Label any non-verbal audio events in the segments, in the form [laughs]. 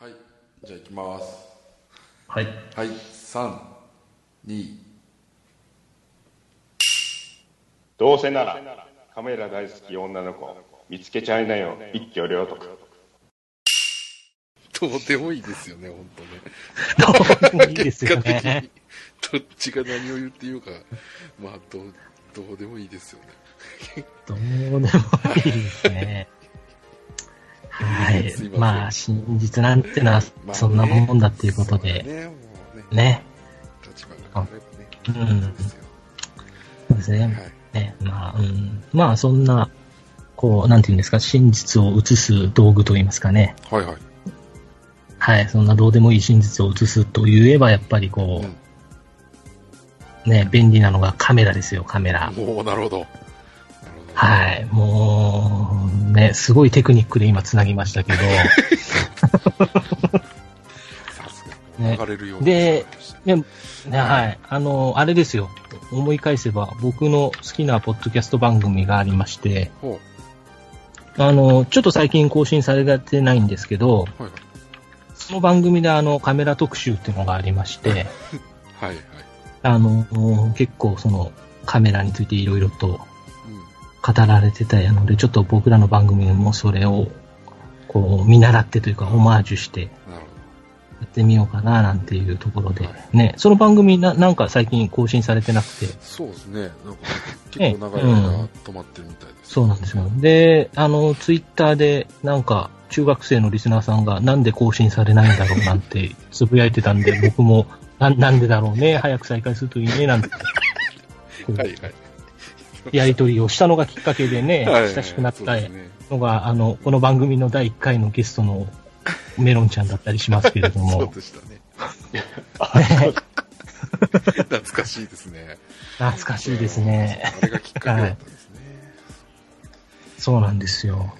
はい。じゃあ行きます。はい。はい。3、2、どうせならカメラ大好き女の子見つけちゃいなよ一挙両得どうでもいいですよね、本当ね。どうでもいいですよ結果ね。的にどっちが何を言っていようか、まあ、どう、どうでもいいですよね。どうでもいいですね。はい [laughs] まあ、真実なんてのはそんなもんだっていうことで、ね、もうね、ね。立場が変わればね、うん。そうですね。はい。ね、まあ、うん。まあ、そんな、こう、なんていうんですか、真実を映す道具といいますかね。はいはい。はい。そんなどうでもいい真実を映すと言えば、やっぱりこうね、便利なのがカメラですよ、カメラ。もう、なるほど。はい。もう、ね、すごいテクニックで今繋ぎましたけど。[laughs] ねでねはい。あの、あれですよ。思い返せば、僕の好きなポッドキャスト番組がありまして、ほあの、ちょっと最近更新されてないんですけど、う。はいはい。その番組であの、カメラ特集っていうのがありまして、[laughs] はいはい。あの、結構その、カメラについていろいろとうん。語られてたので、ちょっと僕らの番組もそれを、こう、見習ってというか、オマージュして、やってみようかな、なんていうところでは。ね、その番組な、なんか最近更新されてなくて、ど。そうですね。なんか、結構長い間止まってるみたいです。そうなんですよ。で、あの、ツイッターで、なんか、中学生のリスナーさんが、なんで更新されないんだろうなんて、[laughs] つぶやいてたんで、僕も、な、なんでだろうね、早く再開するといいね、なんて、はいはい。やりとりをしたのがきっかけでね、親しくなったのが、あの、この番組の第1回のゲストのメロンちゃんだったりしますけれど [laughs] そうも、でしたね。ね [laughs] 懐かしいですね。懐かしいですね。あれがきっかけだったんですね。そうなんですよ。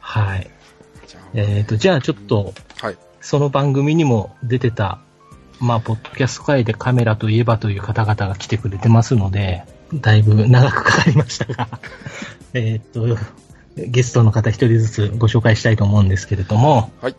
はい。えっ、と、じゃあちょっと、はい。その番組にも出てた、まあ、ポッドキャスト界でカメラといえばという方々が来てくれてますので、だいぶ長くかかりましたが、[laughs] えっと、ゲストの方一人ずつご紹介したいと思うんですけれども、はい。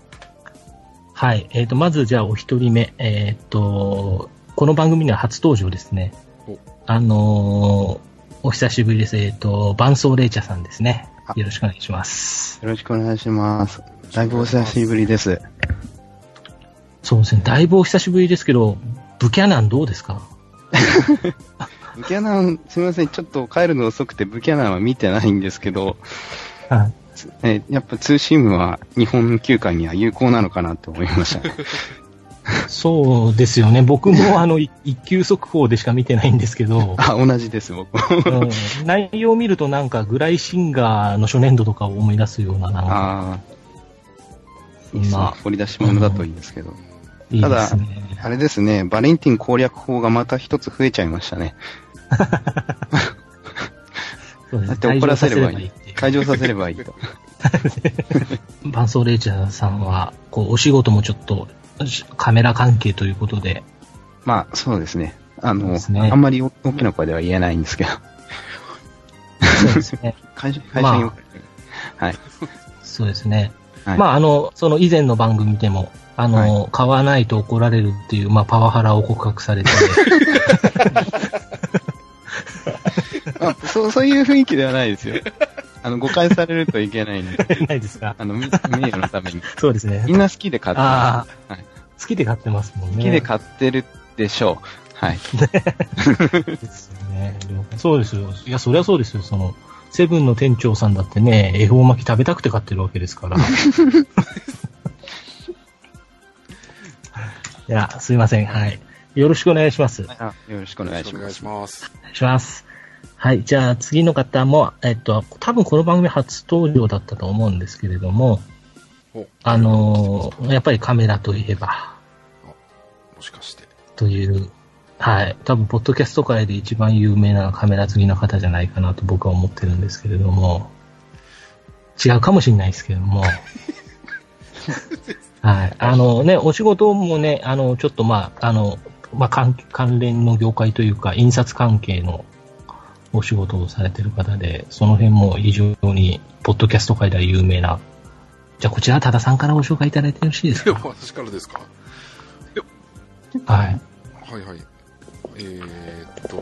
はい。えっ、と、まずじゃあお一人目、えっ、と、この番組には初登場ですねお。あのーお久しぶりです。えっ、と、伴奏レイチャさんですねあ。よろしくお願いします。よろしくお願いします。だいぶお久しぶりです。そうですね。だいぶお久しぶりですけど、ブキャナンどうですか？[laughs] ブキャナン、すみません、ちょっと帰るの遅くてブキャナンは見てないんですけど、はい。えやっぱツーシームは日本球界には有効なのかなって思いました。そうですよね。僕もあの、い一級速報でしか見てないんですけど、あ、同じです、僕も。うん内容を見るとなんかグライシンガーの初年度とかを思い出すような、ああ、今まあ、掘り出し物だといいんですけど。いいただですね。あれですね、バレンティン攻略法がまた一つ増えちゃいましたね。そうですだって怒らせればいい。退場させればいいっていう解錠させればいいと。バンソーレイチャーさんは、こう、お仕事もちょっと、しカメラ関係ということで、まあ、そうですね。あの、ねあんまり大きな声では言えないんですけど。そうですね。[laughs] 会社、会社によく、はい。そうですね。はい。まあ、あの、その以前の番組でも、あの、買わないと怒られるっていう、まあ、パワハラを告白されて、[laughs] [laughs] あそう、そういう雰囲気ではないですよ。あの、誤解されるといけないんで、[laughs] ないですか？あの、み名誉のために。[laughs] そうですねみ。んな好きで買ってあます。はい、好きで買ってますもんね。好きで買ってるでしょう。はい。ですよね。そうですよ。いや、そりゃそうですよ。その、セブンの店長さんだってね、恵方巻き食べたくて買ってるわけですから。いや、すいません。はい。よろしくお願いします。お願あよろしくお願いしますお願いし。ます。はい。じゃあ、次の方も、えっと、多分この番組初登場だったと思うんですけれども、おあのーやっぱりカメラといえば、もしかして。という、はい。多分、ポッドキャスト界で一番有名なカメラ好きな方じゃないかなと僕は思ってるんですけれども、違うかもしれないですけども、[laughs] はい。あのね、お仕事もね、あの、ちょっとまあ、あの、まあ、関関連の業界というか、印刷関係のお仕事をされてる方で、その辺も非常に、ポッドキャスト界では有名なじゃあこちら、多田さんからご紹介いただいてよろしいですいや、か私からですか？はい。はいはい。えー、っと、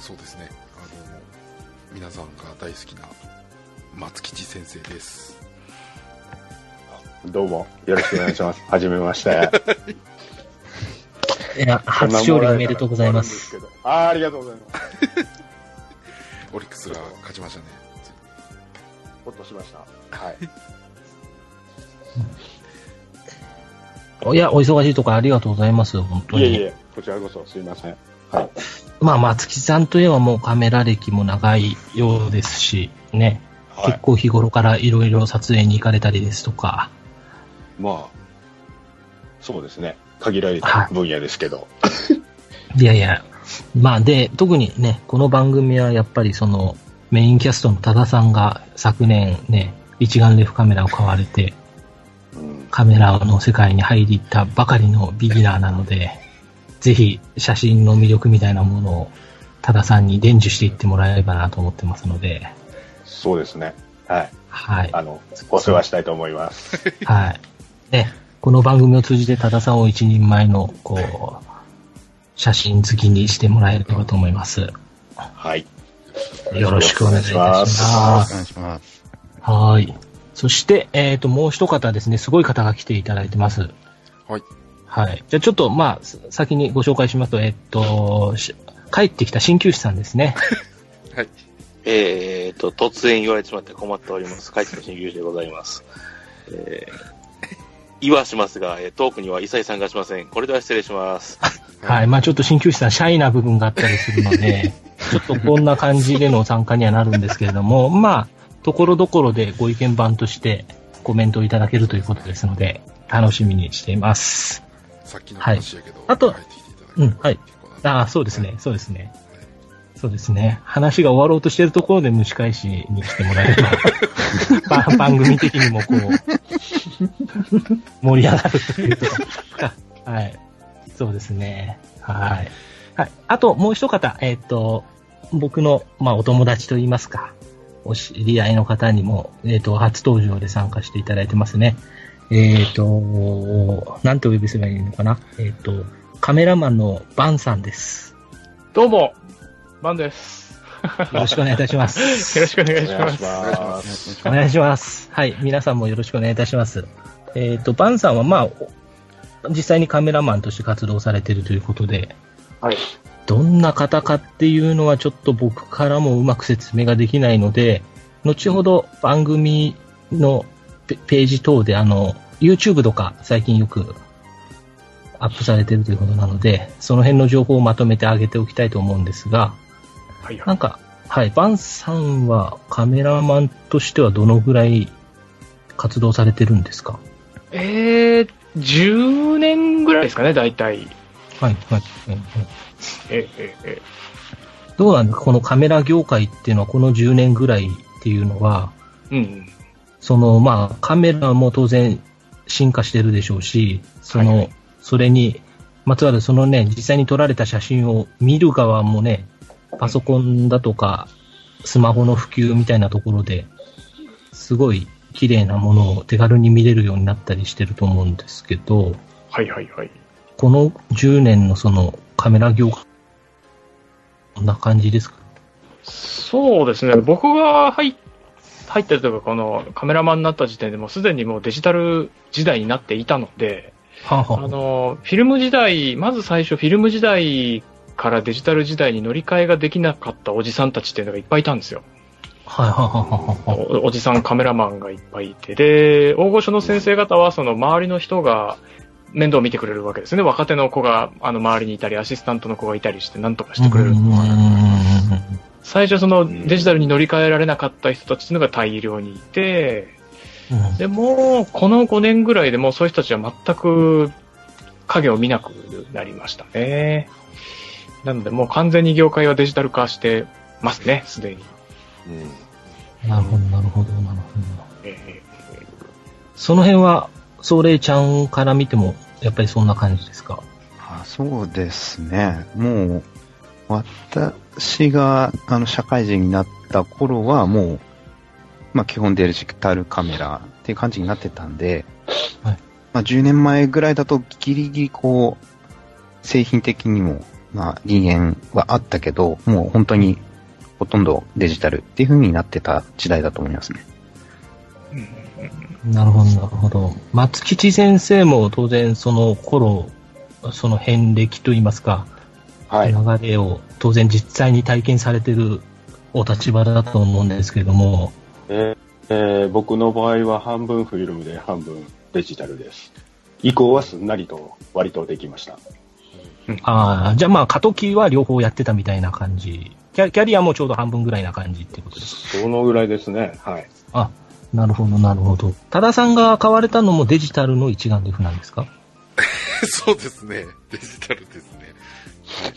そうですね。あの、皆さんが大好きな松吉先生です。どうも、よろしくお願いします。はじめまして。[laughs] いや、初勝利おめでとうございます。あーありがとうございます。オリックスが勝ちましたね。ほっとしました。はい。いや、お忙しいところありがとうございます、本当に。いえいえ、こちらこそすいません。はい。まあ、松木さんといえばもうカメラ歴も長いようですし、ね。はい結構日頃からいろいろ撮影に行かれたりですとか、まあ、そうですね。限られた分野ですけど。いやいや、まあで、特にね、この番組はやっぱりその、メインキャストの多田さんが昨年ね、一眼レフカメラを買われて、うんカメラの世界に入りったばかりのビギナーなので、ぜひ写真の魅力みたいなものを多田さんに伝授していってもらえればなと思ってますので、そうですね。はい。はい。あの、お世話したいと思います。はい。ね、この番組を通じて多田さんを一人前の、こう、写真好きにしてもらえればと思います。はい。よろしくお願いいたしまお願いしす。お願いします。はい。そして、えっ、と、もう一方ですね、すごい方が来ていただいてます。はい。はい。じゃあちょっと、まあ、す先にご紹介しますと、えっ、と、し帰ってきた鍼灸師さんですね。[laughs] はい。えーと、突然言われてしまって困っております。帰ってきた新牛でございます。えー、言わしますが、えートークには一切参加しません。これでは失礼します。[laughs] はい。まあちょっと鍼灸師さん、シャイな部分があったりするので、[laughs] ちょっとこんな感じでの参加にはなるんですけれども、まあ、ところどころでご意見番としてコメントをいただけるということですので、楽しみにしています。さっきの話やけど、あと帰ってきていただけうん、はい。ああ、そうですね、そうですね。そうですね。話が終わろうとしているところで蒸し返しに来てもらえれば、[laughs] ば番組的にもこう、[laughs] 盛り上がるというとはい。そうですね。はい。はい。あと、もう一方、えっ、と、僕の、まあ、お友達といいますか、お知り合いの方にも、えっ、と、初登場で参加していただいてますね。えっ、と、なんてお呼びすればいいのかな。えっ、と、カメラマンのバンさんです。どうも、バンです。よろしくお願いいたします。よろしくお願いします。お願いします。お願いします。はい。皆さんもよろしくお願いいたします。えっ、と、バンさんは、まあ、実際にカメラマンとして活動されているということで、はい。どんな方かっていうのはちょっと僕からもうまく説明ができないので、後ほど番組のペページ等で、あの、YouTube とか最近よくアップされているということなので、その辺の情報をまとめてあげておきたいと思うんですが、はいはい。なんか、はい、バンさんはカメラマンとしてはどのぐらい活動されてるんですか？えー、10年ぐらいですかね、大体。はい、はい。うんうんえ、え、え、どうなんですか？このカメラ業界っていうのはこの10年ぐらいっていうのは、うん。その、まあ、カメラも当然進化してるでしょうし、その、はいはいそれにまつわるそのね、実際に撮られた写真を見る側もね、パソコンだとか、スマホの普及みたいなところで、すごい綺麗なものを手軽に見れるようになったりしてると思うんですけど、はいはいはい。この10年のそのカメラ業界、こんな感じですか？そうですね、僕が入っ入ったというか、このカメラマンになった時点でもうすでにもうデジタル時代になっていたので、あはあ。はの、フィルム時代、まず最初フィルム時代からデジタル時代に乗り換えができなかったおじさんたちっていうのがいっぱいいたんですよ。あ、はいはいはいはいはい。おおじさんカメラマンがいっぱいいて、で、大御所の先生方はその周りの人が面倒を見てくれるわけですね。若手の子があの周りにいたり、アシスタントの子がいたりして何とかしてくれる。最初そのデジタルに乗り換えられなかった人たちっていうのが大量にいて、うんでも、この5年ぐらいでもうそういう人たちは全く影を見なくなりましたね。なのでもう完全に業界はデジタル化してますね、すでに。うん。なるほど、なるほど、なるほど。えその辺は、ソレイちゃんから見ても、やっぱりそんな感じですか？あそうですね。もう、私が、あの、社会人になった頃は、もう、まあ基本デジタルカメラっていう感じになってたんで、はいまあ10年前ぐらいだとギリギリこう、製品的にも、まあ人間はあったけど、もう本当にほとんどデジタルっていう風になってた時代だと思いますね。なるほど、なるほど。松吉先生も当然その頃、その遍歴といいますか、はい。流れを当然実際に体験されてるお立場だと思うんですけれども、えーえー僕の場合は半分フィルムで半分デジタルです。移行はすんなりと割とできました。ああ、じゃあまあ過渡期は両方やってたみたいな感じ。キャキャリアもちょうど半分ぐらいな感じってことですか？そのぐらいですね。はい。あ、なるほど、なるほど。多田さんが買われたのもデジタルの一眼レフなんですか？[laughs] そうですね。デジタルですね。はい。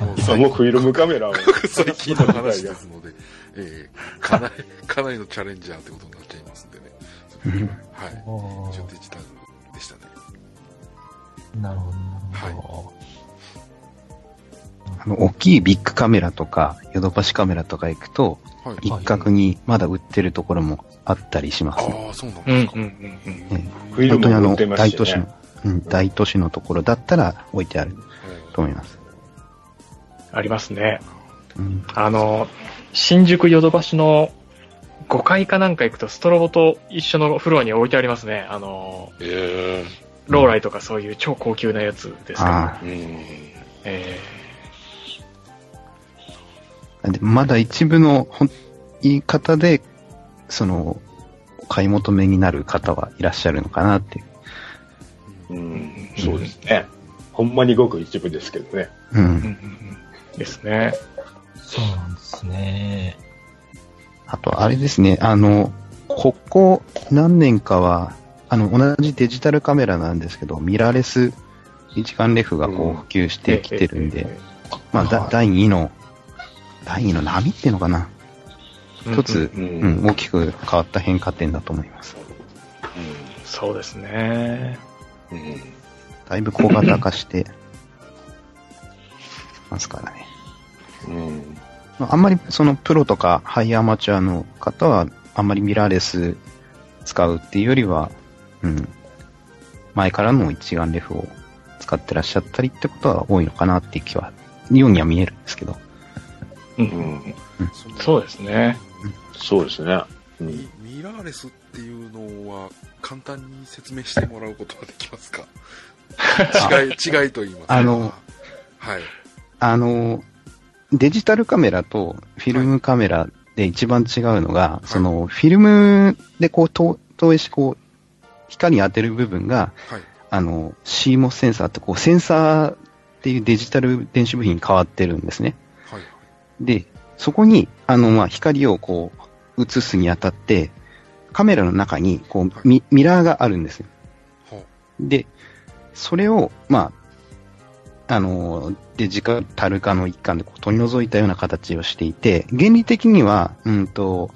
はい、もう今もフィルムカメラを。最近の話ですので、[laughs] えーかなり、[laughs] かなりのチャレンジャーってことになっちゃいますんでね。はい。一応デジタル。なるほど、なるほど。あの、大きいビッグカメラとか、ヨドバシカメラとか行くと、はい。一角にまだ売ってるところもあったりしますね。ああ、そうなんうんうんですか。うんうん。ええフィルム本当にあの、大都市のうん、大都市のところだったら置いてあると思います。ありますね。うん、あの、新宿ヨドバシの5階かなんか行くとストロボと一緒のフロアに置いてありますね。あの、えローライとかそういう超高級なやつですけど。あえうん。えあ。でまだ一部のほん言い方で、その、お買い求めになる方はいらっしゃるのかなっていう。うん、そうですね。ほんまにごく一部ですけどね。うんですね。そうなんですね。あと、あれですね、あの、ここ何年かは、あの、同じデジタルカメラなんですけど、ミラーレス一眼レフがこうんう普及してきてるんで、えまあ、だ第2の、第2の波っていうのかな。え一つ、ううんん、大きく変わった変化点だと思います。そうですね。うん。うん。だいぶ小型化してますからね。うん。まああんまりそのプロとかハイアマチュアの方はあんまりミラーレス使うっていうよりは、うん、前からの一眼レフを使ってらっしゃったりってことは多いのかなっていう気は、ようには見えるんですけど。う。うんん。そうですね。そうですね。うミん。ミラーレスっていうのは簡単に説明してもらうことはできますか？[laughs] 違い、違いと言いますかあの、はい。あの、デジタルカメラとフィルムカメラで一番違うのが、そのフィルムでこう投投影しこう光当てる部分が、はい。あの CMOS センサーってこうセンサーっていうデジタル電子部品に変わってるんですね。はい。で、そこに、あの、まあ、光をこう、映すにあたって、カメラの中に、こう、ミミラーがあるんですよ。ほで、それを、まあ、あの、デジタル化の一環でこう取り除いたような形をしていて、原理的には、うんと、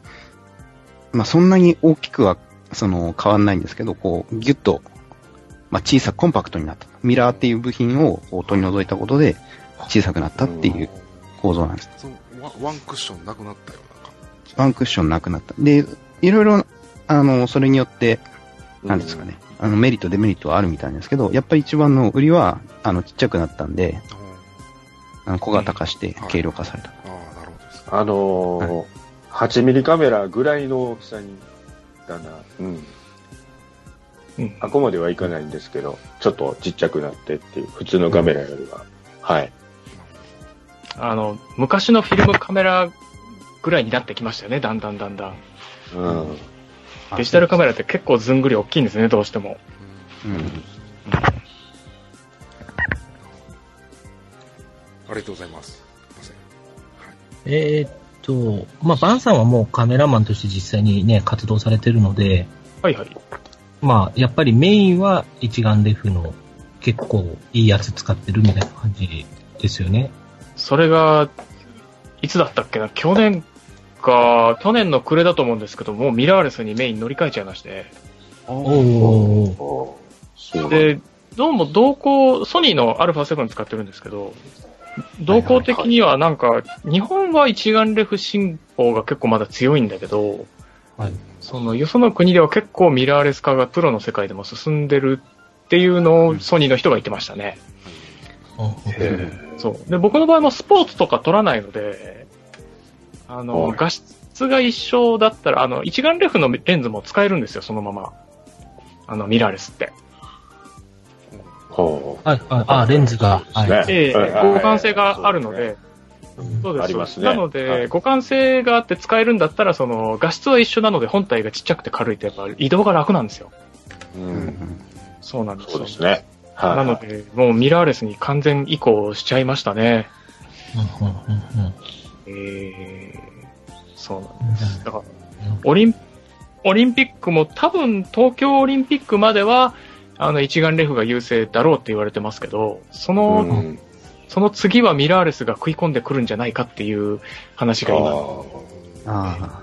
まあ、そんなに大きくは、その、変わんないんですけど、こう、ギュッと、まあ、小さくコンパクトになった。ミラーっていう部品を取り除いたことで、小さくなったっていう構造なんです。そのワワンクッションなくなったような感じ。ワンクッションなくなった。で、いろいろ、あの、それによって、なんですかね、あの、メリット、デメリットはあるみたいなんですけど、やっぱり一番の売りは、あの、ちっちゃくなったんで、ああの小型化して軽量化された。あー、なるほどです。あのー8ミリカメラぐらいの大きさに、だな。うん。うんあこまではいかないんですけど、ちょっとちっちゃくなってっていう、普通のカメラよりは。はい。あの、昔のフィルムカメラぐらいになってきましたよね、だんだんだんだん。うん。デジタルカメラって結構ずんぐり大きいんですね、どうしても。うん。ありがとうございます。すいません。えーっと、まあ、バンさんはもうカメラマンとして実際にね、活動されてるので、はいはい。まあ、やっぱりメインは一眼レフの結構いいやつ使ってるみたいな感じですよね。それが、いつだったっけな、去年か、去年の暮れだと思うんですけど、もうミラーレスにメイン乗り換えちゃいまして。おで、どうも同行、ソニーの α7 使ってるんですけど、動向的にはなんか、日本は一眼レフ信仰が結構まだ強いんだけど、はい。その、よその国では結構ミラーレス化がプロの世界でも進んでるっていうのをソニーの人が言ってましたね。そう。で、僕の場合もスポーツとか撮らないので、あの、はい画質が一緒だったら、あの、一眼レフのレンズも使えるんですよ、そのまま。あの、ミラーレスって。ほはい、はい。あ、レンズが。はい。ねええ互換性があるので、うんそうです。ありますねなので、はい互換性があって使えるんだったら、その、画質は一緒なので本体がちっちゃくて軽いとやっぱ移動が楽なんですよ。う。んん。そうなんですよ。そうですね。はい。なので、もうミラーレスに完全移行しちゃいましたね。うんうんうんうんえー、そうなんです。だから、オリン、オリンピックも多分東京オリンピックまでは、あの、一眼レフが優勢だろうって言われてますけど、その、うんその次はミラーレスが食い込んでくるんじゃないかっていう話が今、あ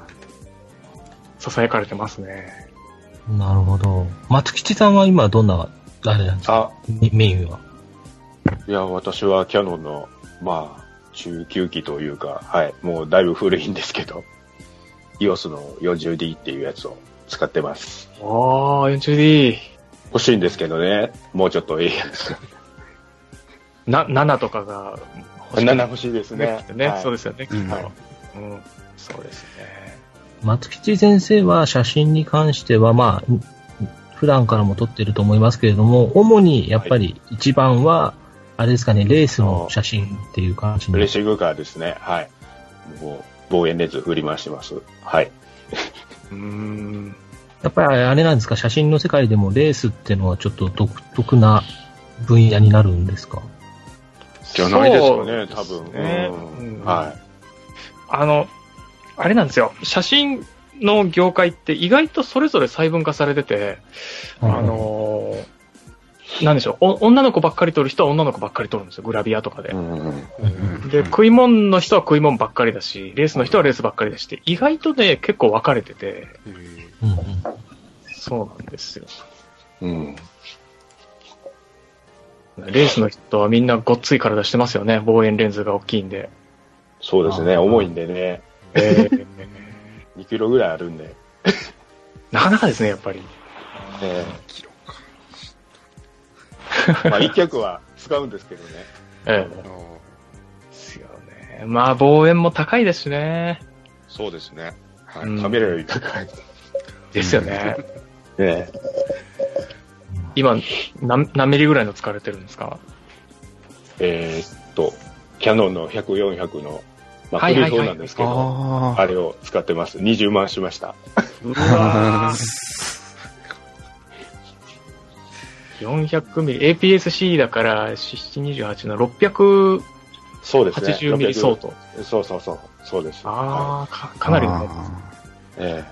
囁かれてますね。なるほど。松吉さんは今どんな、あれなんですか？あ、メメインは。いや、私はキャノンの、まあ、中級機というか、はい、もうだいぶ古いんですけど、EOS の 40D っていうやつを使ってます。あー、40D。欲しいんですけどね、もうちょっといいやつ。な、7とかが欲しい。7欲しいですねね。はいそうですよね、きっと。うんうん。そうですね。松吉先生は写真に関しては、まあ、普段からも撮ってると思いますけれども、主にやっぱり一番は、あれですかね、レースの写真っていう感じに。レーシングカーですね。はい。もう、望遠レンズ振り回してます。はい。うーん。やっぱりあれなんですか、写真の世界でもレースっていうのはちょっと独特な分野になるんですか？じゃないですよね、多分。ねうんうん。はあの、あれなんですよ。写真の業界って意外とそれぞれ細分化されてて、あのー、なんでしょう。お、女の子ばっかり撮る人は女の子ばっかり撮るんですよ、グラビアとかで。で、食い物の人は食い物ばっかりだし、レースの人はレースばっかりだしって、意外とね、結構分かれてて、えうんうんそうなんですよ。うん。レースの人はみんなごっつい体してますよね、望遠レンズが大きいんで。そうですね、重いんでね。えー [laughs] 2キロぐらいあるんで。なかなかですね、やっぱり。えキロか。えまあ、一脚は使うんですけどね。ええあですよね。まあ、望遠も高いですしね。そうですね。はい。うんカメラより高い。ですよね。ね今、何、何ミリぐらいの使われてるんですか？えーっと、キャノンの100、400の、まあ、はいはいはい古い方なんですけど、ああれを使ってます。20万しました。うわー400ミリ、APS-C だから、728の680そうですね。ミリ相当。600そうそうそう。そうです。はああ、か、かなりのね。い。え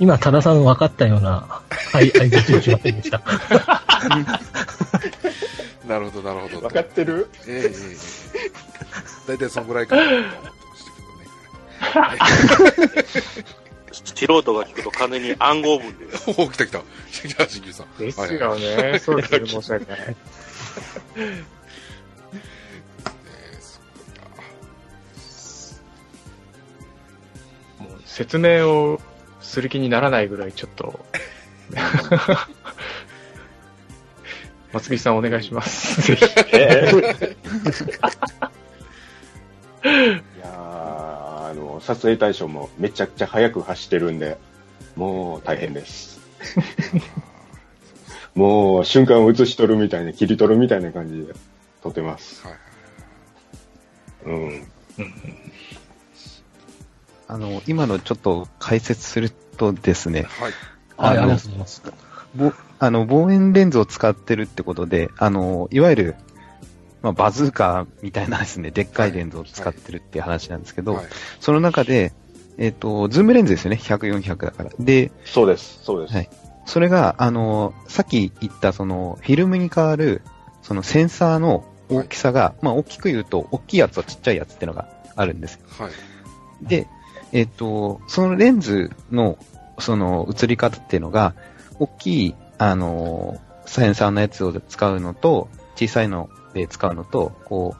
今、多田さん分かったような、はい、相槌をしませんでした。なるほど、なるほど。分かってるええええええ大体そんぐらいかなと思ってましたけどね。素人が聞くと完全に暗号文で。おお、来た来た。来た、新旧さん。ですはいはいよね。そうですね。申し訳ない。えーそうかもう説明をする気にならないぐらいちょっと。[laughs] 松木さんお願いします。[laughs] ぜひ。ええいやーあの、撮影対象もめちゃくちゃ速く走ってるんで、もう大変です。[laughs] もう瞬間を映し撮るみたいな、切り取るみたいな感じで撮ってます。はいうん。あの、今のちょっと解説するとですね、はい。はい、ああのりがとうございます。ぼあの、望遠レンズを使ってるってことで、あの、いわゆる、まあ、バズーカみたいなですね、でっかいレンズを使ってるっていう話なんですけど、はい。その中で、えっ、と、ズームレンズですよね、100、400だから。で、そうです、そうです。はいそれが、あの、さっき言った、その、フィルムに変わる、そのセンサーの大きさが、まあ、大きく言うと、大きいやつとちっちゃいやつっていうのがあるんです。はい。で、えっ、と、そのレンズの、その映り方っていうのが、大きい、あの、センサーのやつを使うのと、小さいので使うのと、こ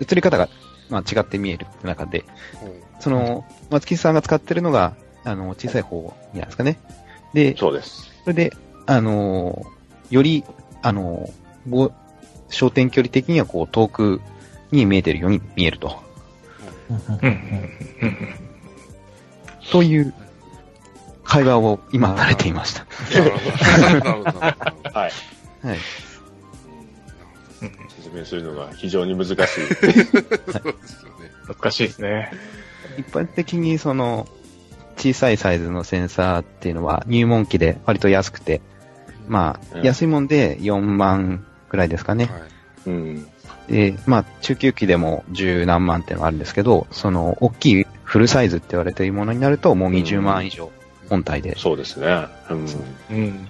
う、映り方が、まあ、違って見える中で、ほうその、松木さんが使ってるのが、あの、小さい方なんですかね。で、そうです。それで、あのーより、あの焦点距離的にはこう遠くに見えてるように見えると。うんうんうんという会話を今されていました。なるほど。はい。はい。うん説明するのが非常に難しい。そうですよね。難しいですね。一般的にその、小さいサイズのセンサーっていうのは入門機で割と安くて、まあ、うん安いもんで4万くらいですかね。はい。うん。で、まあ、中級機でも十何万っていうのがあるんですけど、その、大きいフルサイズって言われているものになると、もう20万以上、本体で。そうですね。うん。うん。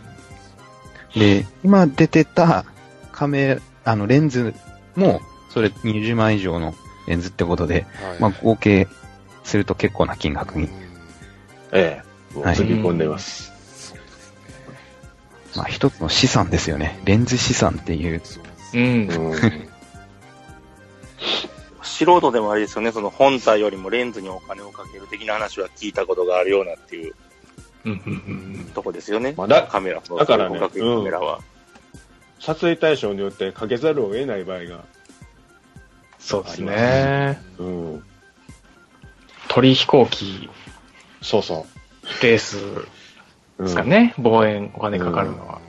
で、今出てたカメラ、あの、レンズも、それ20万以上のレンズってことで、はい。まあ、合計すると結構な金額に。ええ。もう込んでます。そうですね。まあ、一つの資産ですよね。レンズ資産っていう。そう。ん。うん。素人でもあれですよね、その本体よりもレンズにお金をかける的な話は聞いたことがあるようなっていううんうんとこですよね。まあだカメラ、だからねカメラは。撮影対象によってかけざるを得ない場合が、そうですね。うん。鳥飛行機そうそレースう。うんですかね。望遠お金かかるのは。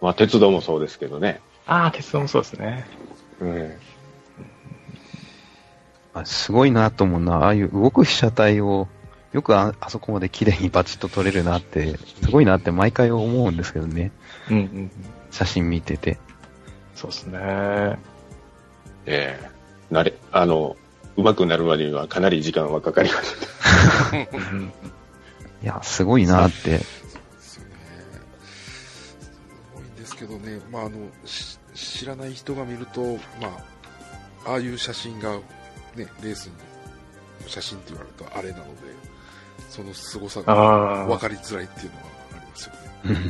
まあ、鉄道もそうですけどね。ああ、鉄道もそうですね。うん。あすごいなと思うのは、ああいう動く被写体を、よくああそこまで綺麗にバチッと撮れるなって、すごいなって毎回思うんですけどね。うんうんうん。写真見てて。そうですね。ええなれ、あの、上手くなるまでにはかなり時間はかかります。うんいや、すごいなって。そうですよね。すごいんですけどね、まあ、あの、し知らない人が見ると、まあ、ああいう写真が、ね、レースの写真って言われるとあれなので、その凄さが。分かりづらいっていうのはありますよね。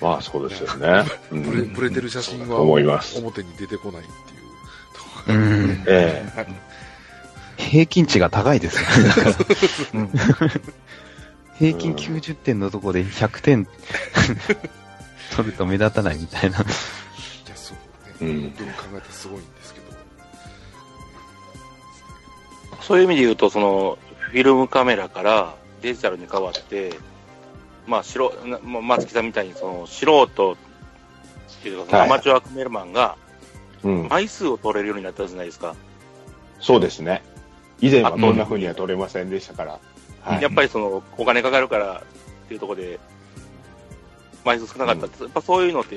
まあ、そうですよね。うん。ブレブレてる写真は思います。表に出てこないっていうところ平均値が高いですよ。ね。[laughs] 平均90点のとこで100点。[laughs] 取ると目立たないみたいな。いや、そうね、うん。本当に考えたらすごいんでそういう意味で言うと、その、フィルムカメラからデジタルに変わって、まあ、素松木さんみたいに、その、素人っていうか、アマチュアカメラマンがえうん。枚数を取れるようになったじゃないですか。そうですね。以前はこんな風には撮れませんでしたから。はい。やっぱりその、お金かかるからっていうところで、枚数少なかったって、やっぱそういうのって、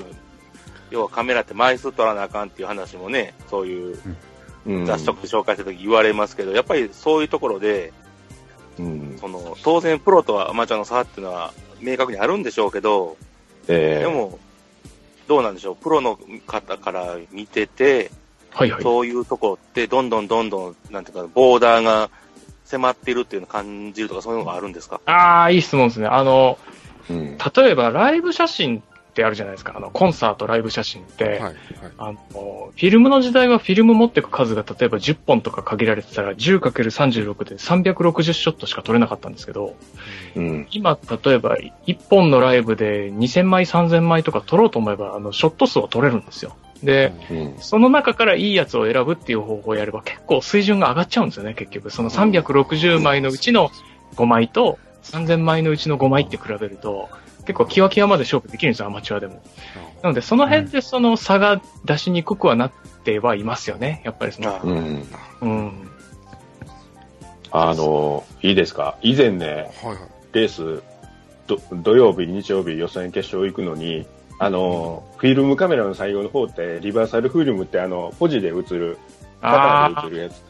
要はカメラって枚数取らなあかんっていう話もね、そういううん雑誌とかで紹介した時言われますけど、やっぱりそういうところで、うん。その、当然プロとアマチュアの差っていうのは明確にあるんでしょうけど、ええでも、どうなんでしょう、プロの方から見てて、はいはい。そういうとこってどんどんどんどん、なんていうか、ボーダーが迫っているっていうのを感じるとかそういうのがあるんですか？ああ、いい質問ですね。あの、うん。例えばライブ写真ってあるじゃないですか。あの、コンサート、ライブ写真って、はい、はい。あの、フィルムの時代はフィルム持ってく数が例えば10本とか限られてたら 10×36 で360ショットしか撮れなかったんですけど、うん。今、例えば1本のライブで2000枚、3000枚とか撮ろうと思えば、あの、ショット数を撮れるんですよ。で、うん。その中からいいやつを選ぶっていう方法をやれば結構水準が上がっちゃうんですよね、結局。その360枚のうちの5枚と3000枚のうちの5枚って比べると、結構キワキワまで勝負できるんですよ、アマチュアでも。なので、その辺でその差が出しにくくはなってはいますよね、やっぱりその。うん。うん。あの、いいですか？以前ね、はい、はい。レース、ど土曜日、日曜日予選決勝行くのに、あの、フィルムカメラの最後の方って、リバーサルフィルムってあの、ポジで映る、あパターンで映るやつ、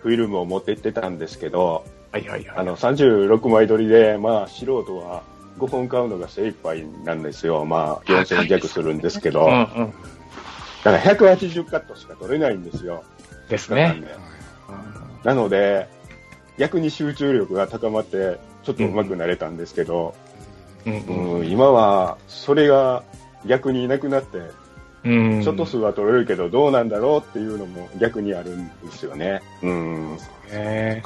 フィルムを持って行ってたんですけど、あ、はいはいはい。あの、36枚撮りで、まあ、素人は5本買うのが精一杯なんですよ。まあ、4000弱するんですけど、うんうん。だから180カットしか撮れないんですよ。ですね。なので、逆に集中力が高まって、ちょっと上手くなれたんですけど、うんうん。うん今は、それが逆にいなくなって、うん。ショット数は取れるけど、どうなんだろうっていうのも逆にあるんですよね。うん。ね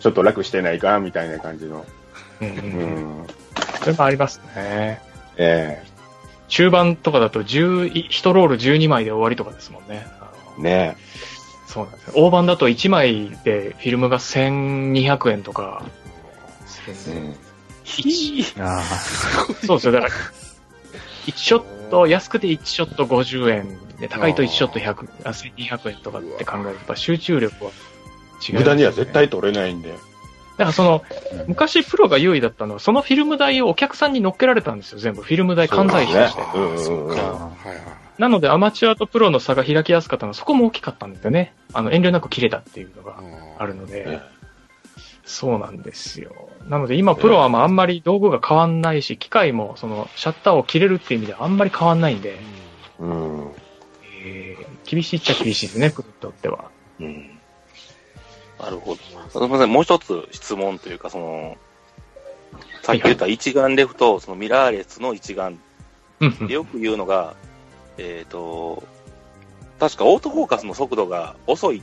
ちょっと楽してないかみたいな感じの。うん。それもありますね。え中盤とかだと10、1ロール12枚で終わりとかですもんね。あのえねそうなんですよ。大盤だと1枚でフィルムが1200円とかするんで。うん。あそうですよ。だから、1ショット、安くて1ショット50円で、高いと1ショット100、あ1200円とかって考えると、やっぱ集中力は違いますよね無駄には絶対取れないんで。だからその、昔プロが優位だったのは、そのフィルム代をお客さんに乗っけられたんですよ、全部。フィルム代関西費として。なので、アマチュアとプロの差が開きやすかったのは、そこも大きかったんですよね。あの、遠慮なく切れたっていうのがあるので、ねそうなんですよ。なので、今、プロはまああんまり道具が変わんないし、機械も、その、シャッターを切れるっていう意味ではあんまり変わんないんで、うん。えー厳しいっちゃ厳しいですね、プロにとっては。うん。なるほど。すみません、もう一つ質問というか、その、さっき言った一眼レフと、そのミラーレスの一眼よく言うのが、えっ、と、確かオートフォーカスの速度が遅いっ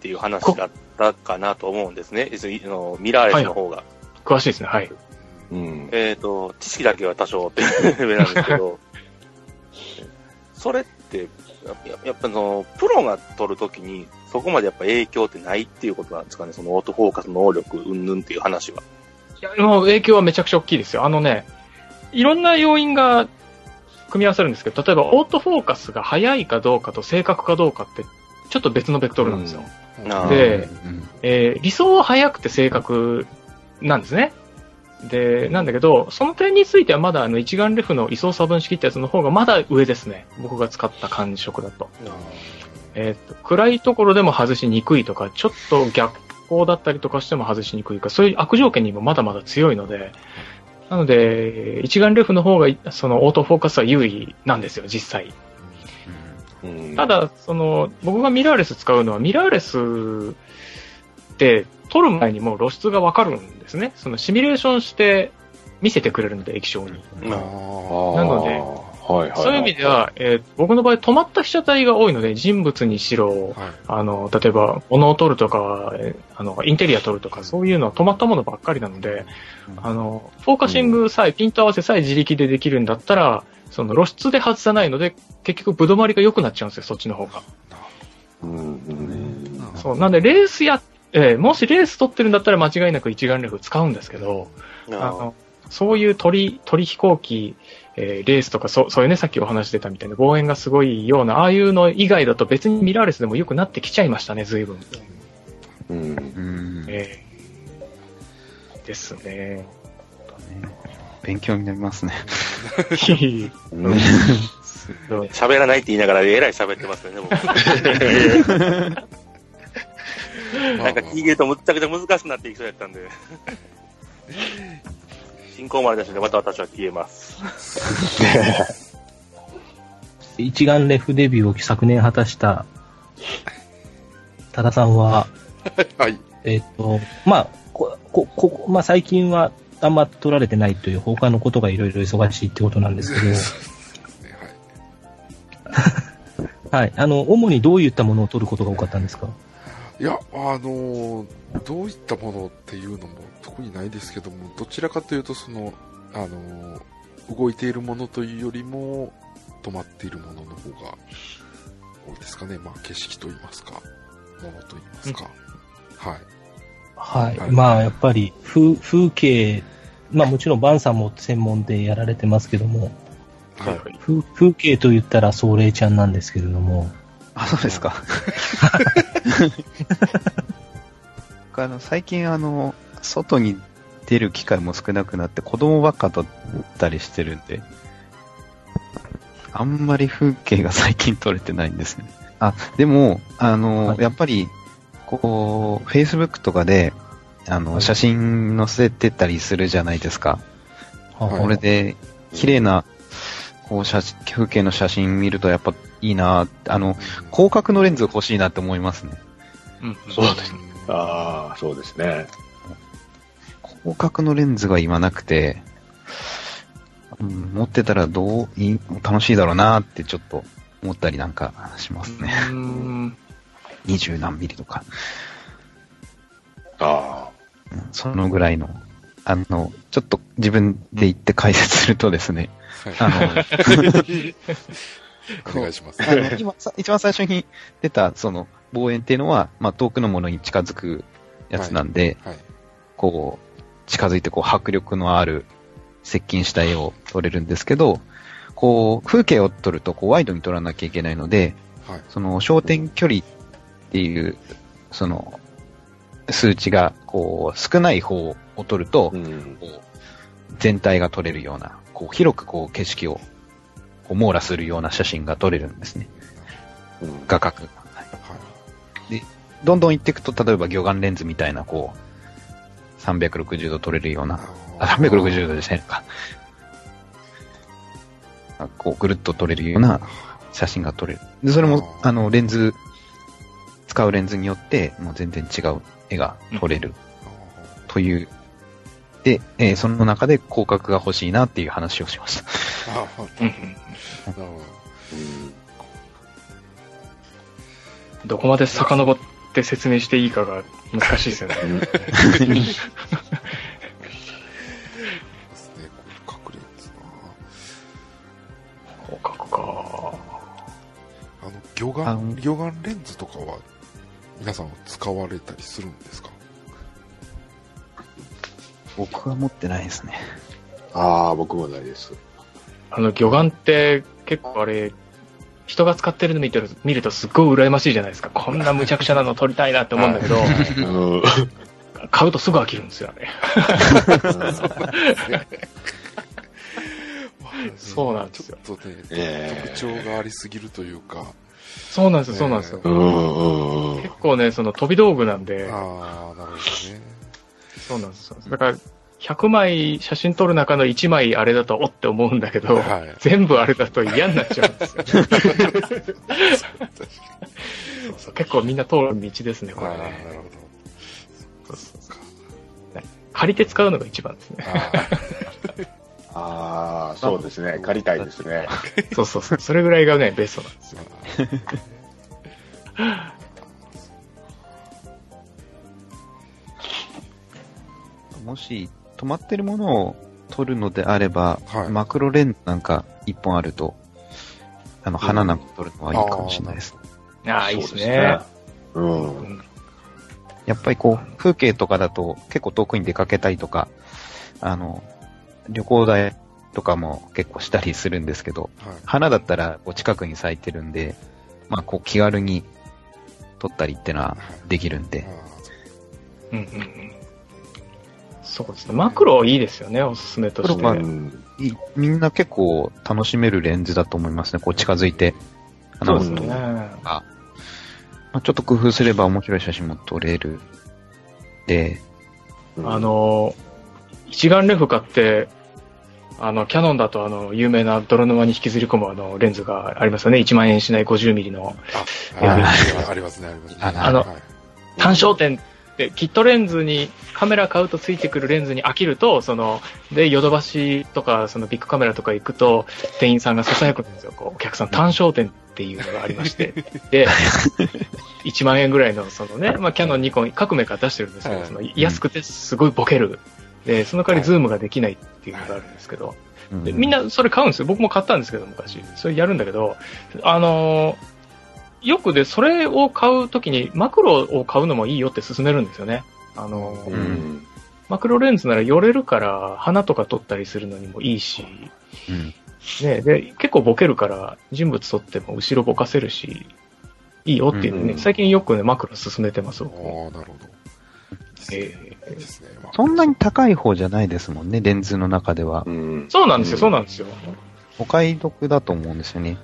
ていう話だったかなと思うんですね。のミラーレスの方が。詳しいですね、はい。うん。えっ、と、知識だけは多少ってレベルなんですけど、[laughs] それって、ややっぱその、プロが撮るときに、そこまでやっぱ影響ってないっていうことなんですかね、そのオートフォーカス能力、うんぬんっていう話は。いや、もう影響はめちゃくちゃ大きいですよ。あのね、いろんな要因が組み合わさるんですけど、例えばオートフォーカスが速いかどうかと正確かどうかって、ちょっと別のベクトルなんですよ。うんえー理想は速くて正確なんですね。で、なんだけど、その点についてはまだあの一眼レフの位相差分式ってやつの方がまだ上ですね。僕が使った感触だと。えーっと、暗いところでも外しにくいとか、ちょっと逆光だったりとかしても外しにくいか、そういう悪条件にもまだまだ強いので、なので、一眼レフの方が、そのオートフォーカスは優位なんですよ、実際。うんた、だ、その、僕がミラーレス使うのは、ミラーレスって、撮る前にもう露出がわかるんですね。そのシミュレーションして見せてくれるので、液晶に。なーのではいはい。そういう意味では、えー僕の場合止まった被写体が多いので、人物にしろ、はい。あの、例えば、物を撮るとか、えーあの、インテリア撮るとか、そういうのは止まったものばっかりなので、あの、フォーカシングさえ、ピント合わせさえ自力でできるんだったら、その露出で外さないので、結局、ぶどまりが良くなっちゃうんですよ、そっちの方が。うんうんそう。なんで、レースや、えーもしレース撮ってるんだったら間違いなく一眼レフ使うんですけど、あの、そういう鳥、鳥飛行機、えーレースとか、そう、そういうね、さっきお話出たみたいな望遠がすごいような、ああいうの以外だと別にミラーレスでも良くなってきちゃいましたね、随分。うんうんえーですね。勉強になりますね。うん喋らないって言いながら、えらい喋ってますよね、僕。[laughs] なんか聞いてるとむっちゃくちゃ難しくなっていきそうやったんで。進行まで出しでまた私は消えます。一眼レフデビューを昨年果たした多田さんは、[laughs] はい。えっ、と、まあ、こ、こ、こまあ最近はあんま撮られてないという他のことがいろいろ忙しいってことなんですけど、[laughs] ねはい。[laughs] はい。あの、主にどういったものを撮ることが多かったんですか？いや、あのーどういったものっていうのも特にないですけども、どちらかというと、その、あのー動いているものというよりも、止まっているものの方が多いですかね。まあ、景色といいますか、ものといいますか。はい。はい。はいまあ、やっぱり風、風景、まあもちろんバンさんも専門でやられてますけども、はい。風風景と言ったら壮麗ちゃんなんですけれども、あ、そうですか。[laughs] 僕あの最近あの、外に出る機会も少なくなって子供ばっか撮ったりしてるんで、あんまり風景が最近撮れてないんですね。あ、でも、あの、はいやっぱり、こう、Facebook とかで、あの、はい写真載せてたりするじゃないですか。はいこれで、綺麗な、こう、風景の写真見るとやっぱいいなあの、広角のレンズ欲しいなって思いますね。うん。そうです。ああ、そうですね。広角のレンズが今なくて、うん持ってたらどういい、楽しいだろうなってちょっと思ったりなんかしますね。うーん。二十何ミリとか。あうんそのぐらいの、あの、ちょっと自分で言って解説するとですね、あの、[laughs] [laughs] お願いします。あの今さ、一番最初に出た、その、望遠っていうのは、まあ、遠くのものに近づくやつなんで、はい。こう、近づいて、こう、迫力のある、接近した絵を撮れるんですけど、こう、風景を撮ると、こう、ワイドに撮らなきゃいけないので、はい。その、焦点距離っていう、その、数値が、こう、少ない方を撮るとあ。う、ん。全体が撮れるような、こう、広くこう、景色を、こう、網羅するような写真が撮れるんですね。うん画角が。はい。どんどん行っていくと、例えば魚眼レンズみたいな、こう、360度撮れるような、あ、360度でしたねか。あこう、ぐるっと撮れるような写真が撮れる。で、それも、あの、レンズ、使うレンズによって、もう全然違う絵が撮れるという。で、えーその中で広角が欲しいなっていう話をしました。ああ、ど。うんどこまで遡って説明していいかが難しいですよね。広角か。な。あの、魚あの眼、魚眼レンズとかは、皆さん使われたりするんですか？僕は持ってないですね。ああ、僕もないです。あの、魚眼って結構あれ、人が使ってるの見てる見るとすっごい羨ましいじゃないですか。こんな無茶苦茶なの撮りたいなって思うんだけど、うん。買うとすぐ飽きるんですよね。そうなんですよちょっとね、ええ特徴がありすぎるというか、そうなんですよ、そうなんですよえ。うんうんうん結構ね、その飛び道具なんで、ああ、なるほどね。そうなんですよ。だから、100枚写真撮る中の1枚あれだとおって思うんだけど、はい全部あれだと嫌になっちゃうんですよ。[laughs] そう結構みんな通る道ですね、こああ、なれね。るほど。そうそう借りて使うのが一番ですね。あ [laughs] ああ、そうですね。借りたいですね。そうそうそう。それぐらいがね、ベストなんですよ。もし、止まってるものを撮るのであれば、はいマクロレンズなんか一本あると、あの、花なんか撮るのはいいかもしれないです。ああ、いいですね。うん。うんやっぱりこう、風景とかだと結構遠くに出かけたりとか、あの、旅行代とかも結構したりするんですけど、あ、はい。花だったらこう近くに咲いてるんで、まあこう気軽に撮ったりってのはできるんで、うんうんうんそうですね。マクロいいですよね、おすすめとして。みんな結構楽しめるレンズだと思いますね。こう近づいて。そうですね。花を撮るまあ、ちょっと工夫すれば面白い写真も撮れる。で、あ、の、一眼レフ買って、あの、キャノンだとあの、有名な泥沼に引きずり込むあの、レンズがありますよね。1万円しない 50mm の。あ、あありますね、ありますね。あのはい単焦点って、キットレンズに、カメラ買うとついてくるレンズに飽きると、その、で、ヨドバシとか、そのビックカメラとか行くと、店員さんが囁くんですよ。こう、お客さん単焦点っていうのがありまして。で、[laughs] 1万円ぐらいの、そのね、まあ、キャノン、ニコン、各メーカー出してるんですけど、はいその安くてすごいボケる。で、その代わりズームができないっていうのがあるんですけど、うんでみんなそれ買うんですよ。僕も買ったんですけど、昔。それやるんだけど、あのーよくで、それを買うときに、マクロを買うのもいいよって勧めるんですよね。あのーうん。マクロレンズなら寄れるから、花とか撮ったりするのにもいいし、うんね、で、結構ボケるから、人物撮っても後ろぼかせるし、いいよっていうのね、うん最近よくね、マクロ勧めてます。ああ、僕なるほど。えいいですね。まあそんなに高い方じゃないですもんね、レンズの中ではう。ん。そうなんですよ、そうなんですよ。お買い得だと思うんですよね。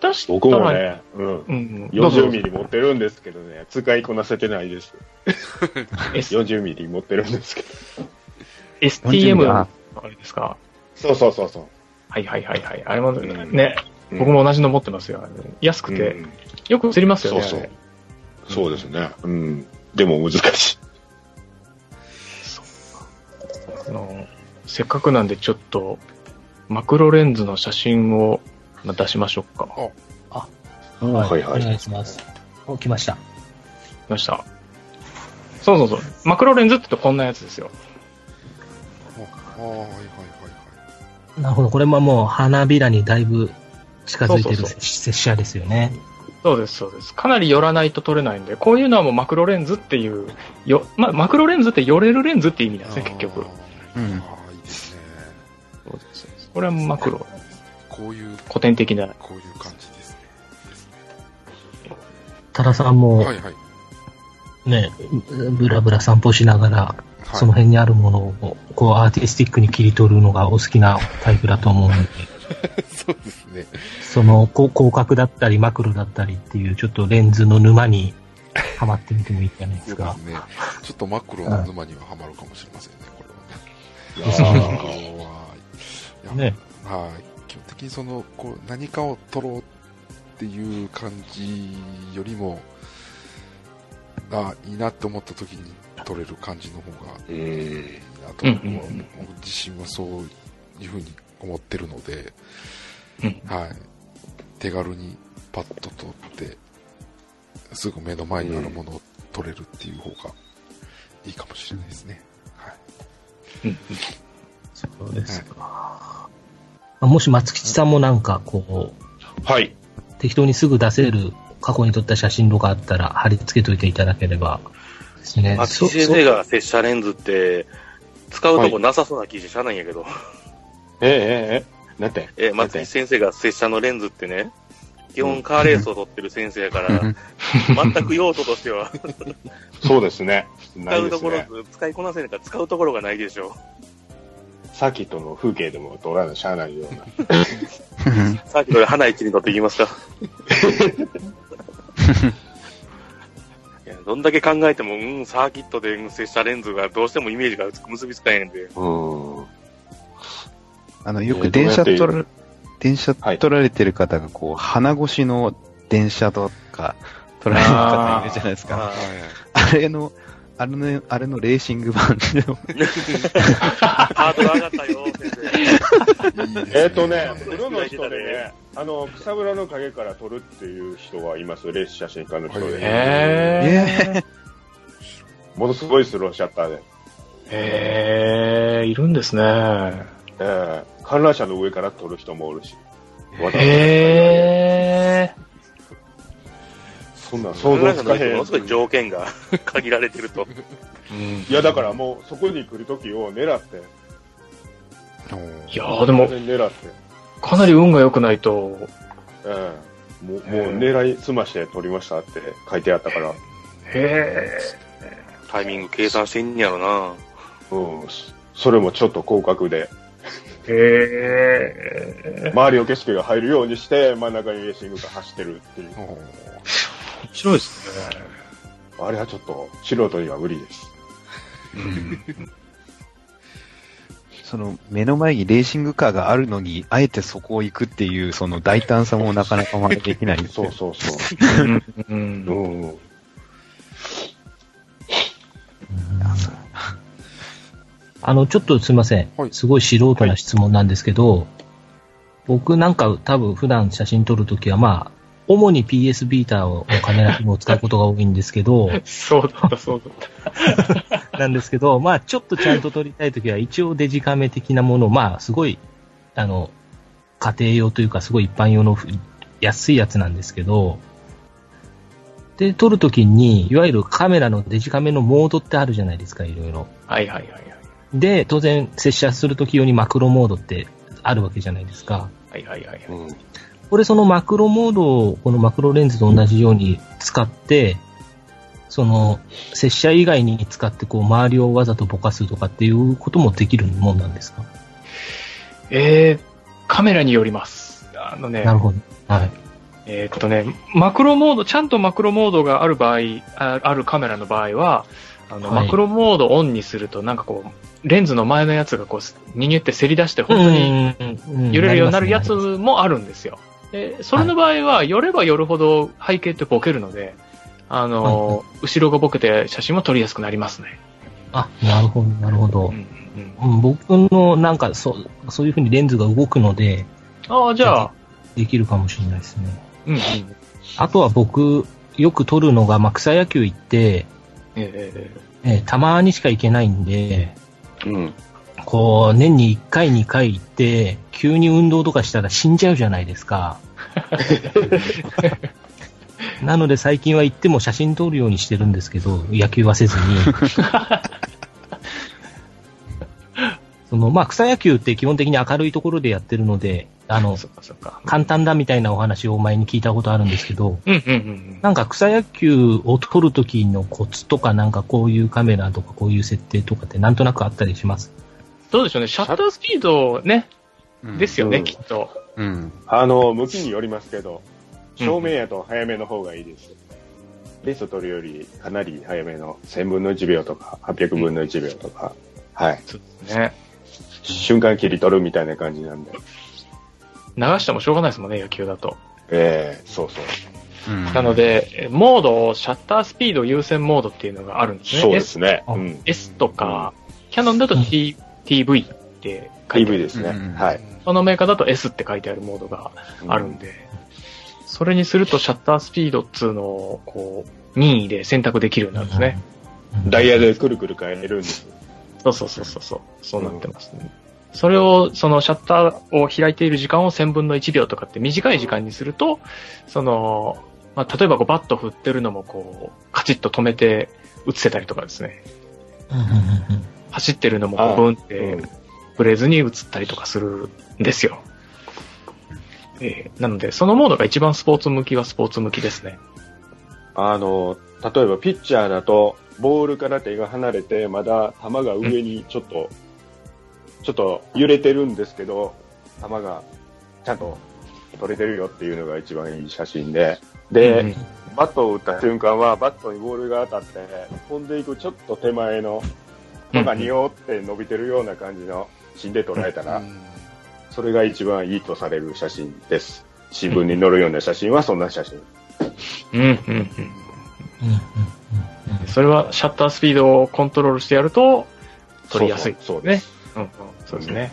下手した僕もら、ね、うん。うん、どうぞ40ミリ持ってるんですけどね、使いこなせてないです。[laughs] S- 40ミリ持ってるんですけど。STM ああれですか？そうそうそうそう。はいはいはいはい。あれもね、うんねうん僕も同じの持ってますよ。安くて、うんよく映りますよね。そうそうそうですね。うん。でも難しい。あのせっかくなんでちょっと、マクロレンズの写真をまあ出しましょうか。はいはいお願いします。お、来ました。来ました。そうそうそう。マクロレンズってこんなやつですよ。ああ、はいはいはいはい。なるほど。これももう花びらにだいぶ近づいてる拙者ですよね。そうです、そうです。かなり寄らないと撮れないんで、こういうのはもうマクロレンズっていう、よ、まあ、マクロレンズって寄れるレンズって意味なんですね、結局。あうんーあー、いいですね。そうですそうですこれはマクロ、こういう、古典的な。こういう感じですね。多田さんもねはいはい。ね、ブラブラ散歩しながら、はいその辺にあるものを、こう、アーティスティックに切り取るのがお好きなタイプだと思うんで、[laughs] そうですね。その、こう広角だったり、マクロだったりっていう、ちょっとレンズの沼にハマってみてもいいんじゃないですかそうです。ね。ちょっとマクロの沼にはハマるかもしれませんね、これはね。いやねはい。基本的にその、こう、何かを撮ろうっていう感じよりも、あ、いいなって思った時に撮れる感じの方がうん。いいなと、うんうんうん僕自身はそういうふうに思ってるので、うんはい。手軽にパッと撮って、すぐ目の前にあるものを撮れるっていう方がいいかもしれないですね。はい。うんそうですか。あもし松吉さんもなんか、こう、はい。適当にすぐ出せる過去に撮った写真とかあったら貼り付けといていただければですね。松木先生が拙者レンズって、使うとこなさそうな記事しゃないんやけど。えええええなんて？え、松木先生が拙者のレンズってね、基本カーレースを撮ってる先生やから、全く用途としては、そうですね。使うところ、ね。使いこなせないから使うところがないでしょ。サーキットの風景でも撮らなしゃあないような。さっきの花一に撮っていきますか。[laughs] いやどんだけ考えても、うん、サーキットでうん拙者レンズがどうしてもイメージが結びつかへんで。うん。あの、よえーく電車撮られ、電車はい撮られてる方が、こう、鼻越しの電車とか撮られる方いるじゃないですか。はいあれの、あれの、あれのレーシング版の、ハードル上がったよ、先生。いいですえっ、とね、うんプロの人でね、あの、草むらの陰から撮るっていう人はいます、レース写真家の人はいで。へものすごいスローシャッターで。ー。へー、いるんですね。ええ観覧車の上から撮る人もおるし。へー。そんなん想像つかへんものすごい。条件が [laughs] 限られてると。いや、だからもう、そこに来るときを狙って、いやー、でも、全然狙って、かなり運が良くないと、ええもう、もう狙いすまして撮りましたって書いてあったから、へタイミング計算してんやろな。うん、それもちょっと広角で、ー。へー。周りの景色が入るようにして、真ん中にレーシングが走ってるっていう。面白いですね。あれはちょっと素人には無理です。その、目の前にレーシングカーがあるのに、あえてそこを行くっていう、その大胆さもなかなかまだできないんですよ [laughs] そうそうそう。うんうん。うんあの、ちょっとすいませんはい。すごい素人な質問なんですけど、僕なんか多分普段写真撮るときは、まあ、主に PS ビーターをカメラ機能を使うことが多いんですけど、[laughs] そうだった、そうだった。[laughs] なんですけど、まあ、ちょっとちゃんと撮りたいときは、一応デジカメ的なものを、まあ、すごい、あの、家庭用というか、すごい一般用のふ安いやつなんですけど、で、撮るときに、いわゆるカメラのデジカメのモードってあるじゃないですか、いろいろ。はいはいはいはい。で、当然、接写するとき用にマクロモードってあるわけじゃないですか。はいはいはいはい。うんこれそのマクロモードをこのマクロレンズと同じように使って、その、接写以外に使ってこう周りをわざとぼかすとかっていうこともできるもんなんですか？えー、カメラによります。あのねな、るほど。はい。えーっとね、マクロモード、ちゃんとマクロモードがある場合、ああるカメラの場合は、あの、はいマクロモードオンにすると、なんかこう、レンズの前のやつがこう、にぎってせり出して、本当にに揺れるようになるやつもあるんですよ。で、それの場合は、寄れば寄るほど背景ってボケるので、あの、後ろがボケて写真も撮りやすくなりますね。あ、なるほど、なるほどうん。うんうん僕のなんかそう、そういう風にレンズが動くので、ああ、じゃあ、できるかもしれないですね。うんうん。あとは僕、よく撮るのが、まあ、草野球行って、ええーたまにしか行けないんで、うん。こう、年に1回2回行って、急に運動とかしたら死んじゃうじゃないですか。[laughs] なので最近は行っても写真撮るようにしてるんですけど、野球はせずに。その、まあ、草野球って基本的に明るいところでやってるので、あえの。簡単だみたいなお話を前に聞いたことあるんですけど、うんうんうんうん。なんか草野球を撮るときのコツとか、なんかこういうカメラとかこういう設定とかってなんとなくあったりします？どうでしょうね、シャッタースピードね、ですよね、うんきっと。うん。あの、向きによりますけど、うん正面やと早めの方がいいです。ベースを取るよりかなり早めの1000分の1秒とか800分の1秒とか、はい。そうですね。瞬間切り取るみたいな感じなんで。流してもしょうがないですもんね、野球だと。ええそうそう。うんなの、で、えモードを、シャッタースピード優先モードっていうのがあるんですね。そうですね。あうん。S, S とか、キャノンだと T、TV って書いてある。ですね。うんはい。そのメーカーだと S って書いてあるモードがあるんで、それにするとシャッタースピードっつうのを、こう、任意で選択できるようになるんですね。ダイヤでくるくる変えれるんです。そうそうそうそうそう。そうなってますね。それを、そのシャッターを開いている時間を1000分の1秒とかって短い時間にすると、その、まあ、例えばこうバット振ってるのもこう、カチッと止めて打つせたりとかですね。うんうんうんうん走ってるのもブンってうんブレずに打つったりとかするんですよ。えーなので、そのモードが一番スポーツ向きはスポーツ向きですね。あの、例えばピッチャーだと、ボールから手が離れて、まだ球が上にちょっと、ちょっと揺れてるんですけど、球がちゃんと取れてるよっていうのが一番いい写真で、で、うんバットを打った瞬間は、バットにボールが当たって、飛んでいくちょっと手前の、とかにおって伸びてるような感じの芯で捉えたら、それが一番いいとされる写真です。新聞に載るような写真はそんな写真。うん、うん、うん。うんうんうんそれはシャッタースピードをコントロールしてやると、取りやすい。そうです。うんうん、そうですね。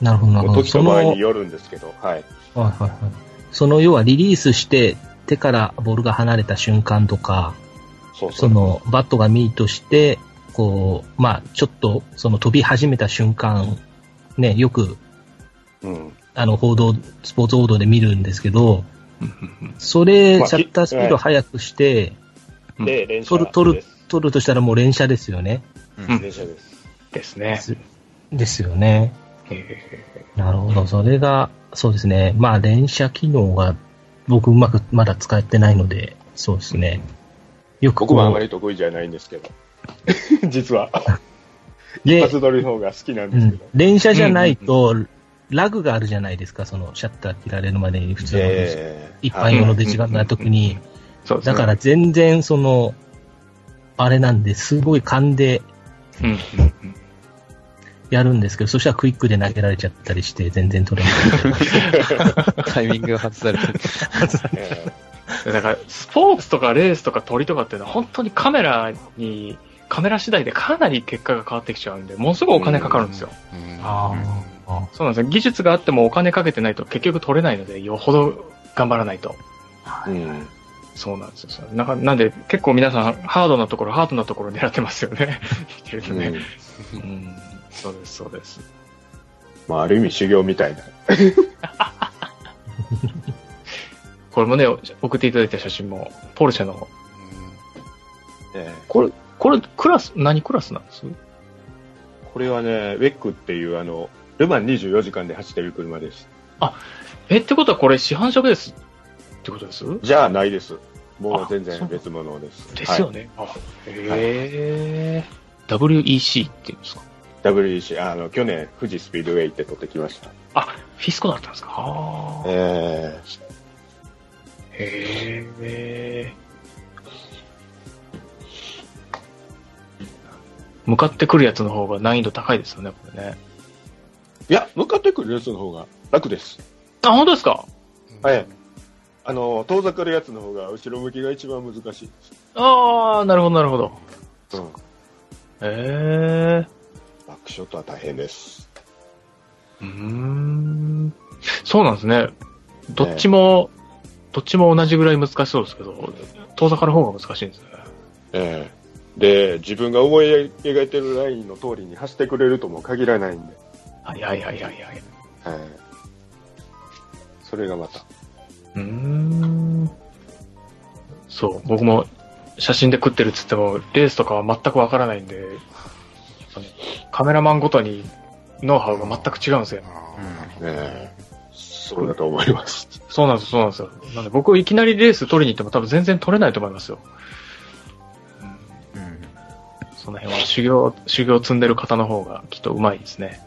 なるほど、なるほど。時と場合によるんですけど、はい。はいはい。その、要はリリースして、手からボールが離れた瞬間とか、そうそ。そうの、バットがミートして、こう、まあ、ちょっと、その飛び始めた瞬間、ね、よく、うん。あの、報道、スポーツ報道で見るんですけど、[laughs] それ、まあシャッタースピード速くして、うんで、連射取る、取る取るとしたらもう連射ですよね。うん連射です。ですね。ですですよね。えなるほど。それが、そうですね。まあ、連射機能が、僕うまくまだ使ってないので、そうですね。よく僕もあまり得意じゃないんですけど。[laughs] 実は。一で、発撮りの方が好きなんうんですけど。、連射じゃないと、ラグがあるじゃないですか、そのシャッター切られるまでに普通の、えー一般用のデジカメの時に。ーそうですね。だから全然その、あれなんで、すごい勘でうんうんうんやるんですけど、そしたらクイックで投げられちゃったりして、全然取れない。[laughs] タイミングが外されてだから、スポーツとかレースとか鳥とかっていうのは本当にカメラに、カメラ次第でかなり結果が変わってきちゃうんで、ものすごいお金かかるんですよ。ああ。そうなんですよ。技術があってもお金かけてないと結局撮れないので、よほど頑張らないと。ーうん。そうなんですよ。なんかなんで結構皆さんハードなところ、ハードなところ狙ってますよね。見てるとね。うん [laughs] うん。そうです、そうです。まあ、ある意味修行みたいな。[laughs] これもね、送っていただいた写真も、ポルシェの、えこれ、これ、クラス、何クラスなんです？ーこれはね、ウェックっていう、あの、ルマン24時間で走ってる車です。え、ってことはこれ市販車ベースってことです？じゃあないです。もうあ全然別物です。ですよね。あ、へえ、WEC っていうんですか？はい。WEC、あの、去年、富士スピードウェイって取ってきました。あ、フィスコだったんですか？あーえへえ。向かってくるやつの方が難易度高いですよね、これね。ー、いや、向かってくるやつの方が楽です。あ、本当ですか？はい。あの、遠ざかるやつの方が後ろ向きが一番難しいです。ああ、なるほど、なるほど。うん。へえ。バックショットは大変です。うーん。そうなんですね。どっちもどっちも同じぐらい難しそうですけど、遠ざかる方が難しいんですね。ええで、自分が思い描いてるラインの通りに走ってくれるとも限らないんで、はいはいはいはいはい。はい。それがまた。うーん。そう、僕も写真で食ってるっつっても、レースとかは全くわからないんで、やっぱねカメラマンごとにノウハウが全く違うんですよ。あうんあ、なるほどええそうだと思います。そうなんですよ、そうなんですよ。なんで僕いきなりレース取りに行っても多分全然取れないと思いますよ。その辺は修行、修行を積んでる方の方がきっと上手いですね。